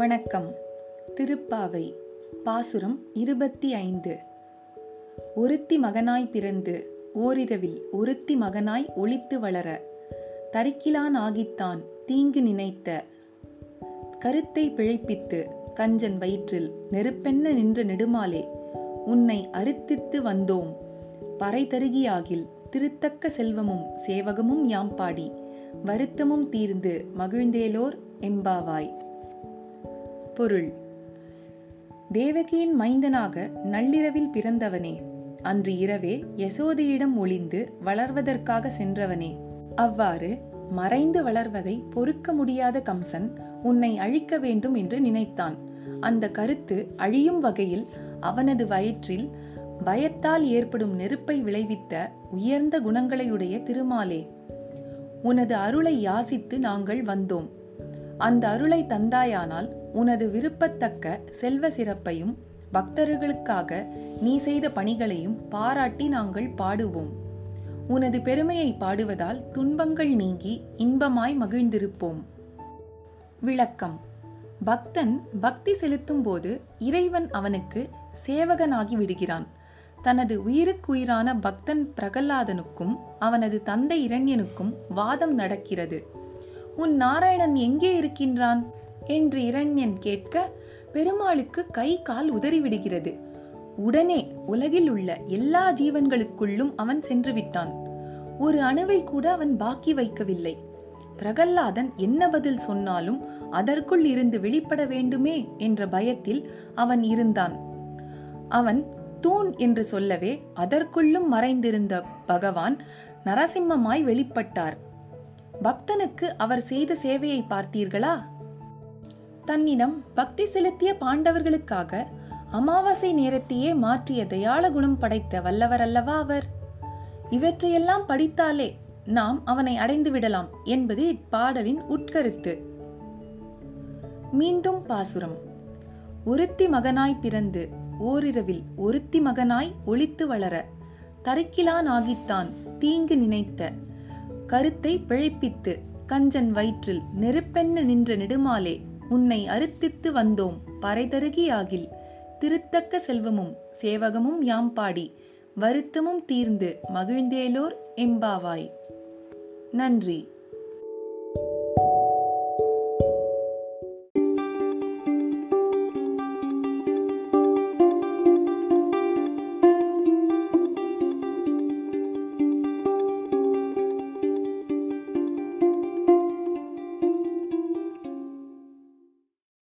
வணக்கம். திருப்பாவை பாசுரம் இருபத்தி ஐந்து. ஒருத்தி மகனாய் பிறந்து ஓரிரவில் ஒருத்தி மகனாய் ஒளித்து வளர தரிக்கிலான் ஆகித்தான் தீங்கு நினைத்த. கருத்தை பிழைப்பித்து கஞ்சன் வயிற்றில் நெருப்பென்ன நின்ற நெடுமாலே உன்னை அறுத்தித்து வந்தோம். பறை தருகியாகில் திருத்தக்க செல்வமும் சேவகமும் யாம் பாடி வருத்தமும் தீர்ந்து மகிழ்ந்தேலோர் எம்பாவாய். பொருள் தேவகியின் மைந்தனாக நள்ளிரவில் பிறந்தவனே அன்று இரவே யசோதையிடம் ஒளிந்து வளர்வதற்காக சென்றவனே. அவ்வாறு மறைந்து வளர்வதை பொறுக்க முடியாத கம்சன் உன்னை அழிக்க வேண்டும் என்று நினைத்தான். அந்த கருத்து அழியும் வகையில் அவனது வயிற்றில் பயத்தால் ஏற்படும் நெருப்பை விளைவித்த உயர்ந்த குணங்களையுடைய திருமாலே. உனது அருளை யாசித்து நாங்கள் வந்தோம். அந்த அருளை தந்தாயானால் உனது விருப்பத்தக்க செல்வ சிறப்பையும் பக்தர்களுக்காக நீ செய்த பணிகளையும் பாராட்டி நாங்கள் பாடுவோம். உனது பெருமையை பாடுவதால் துன்பங்கள் நீங்கி இன்பமாய் மகிழ்ந்திருப்போம். விளக்கம். பக்தன் பக்தி செலுத்தும் போது இறைவன் அவனுக்கு சேவகனாகி விடுகிறான். தனது உயிருக்குயிரான பக்தன் பிரகல்லாதனுக்கும் அவனது தந்தை இரண்யனுக்கும் வாதம் நடக்கிறது. உன் நாராயணன் எங்கே இருக்கின்றான்? என்று இரண்யன் கேட்க பெருமாளுக்கு கை கால் உதறிவிடுகிறது. உடனே உலகில் உள்ள எல்லா ஜீவன்களுக்குள்ளும் அவன் சென்று விட்டான். ஒரு அணுவை கூட அவன் பாக்கி வைக்கவில்லை. பிரகல்லாதன் என்ன பதில் சொன்னாலும் அதற்குள் இருந்து வெளிப்பட வேண்டுமே என்ற பயத்தில் அவன் இருந்தான். அவன் தூண் என்று சொல்லவே அதற்குள்ளும் மறைந்திருந்த பகவான் நரசிம்மமாய் வெளிப்பட்டார். பக்தனுக்கு அவர் செய்த சேவையை பார்த்தீர்களா? தன்னிடம் பக்தி செலுத்திய பாண்டவர்களுக்காக அமாவாசை நேரத்தையே மாற்றிய தயாள குணம் படைத்த வல்லவர் அல்லவா அவர்? இவற்றையெல்லாம் படித்தாலே நாம் அவனை அடைந்து விடலாம் என்பது இப்பாடலின் உட்கருத்து. மீண்டும் பாசுரம். ஒருத்தி மகனாய் பிறந்து ஓரிரவில் ஒருத்தி மகனாய் ஒளித்து வளர தரிக்கிலான் ஆகித்தான் தீங்கு நினைத்த. கருத்தை பிழைப்பித்து கஞ்சன் வயிற்றில் நெருப்பென்ன நின்ற நெடுமாலே உன்னை அறுத்தித்து வந்தோம் பறைதருகியாகில். திருத்தக்க செல்வமும் சேவகமும் யாம் பாடி. வருத்தமும் தீர்ந்து மகிழ்ந்தேலோர் எம்பாவாய். நன்றி.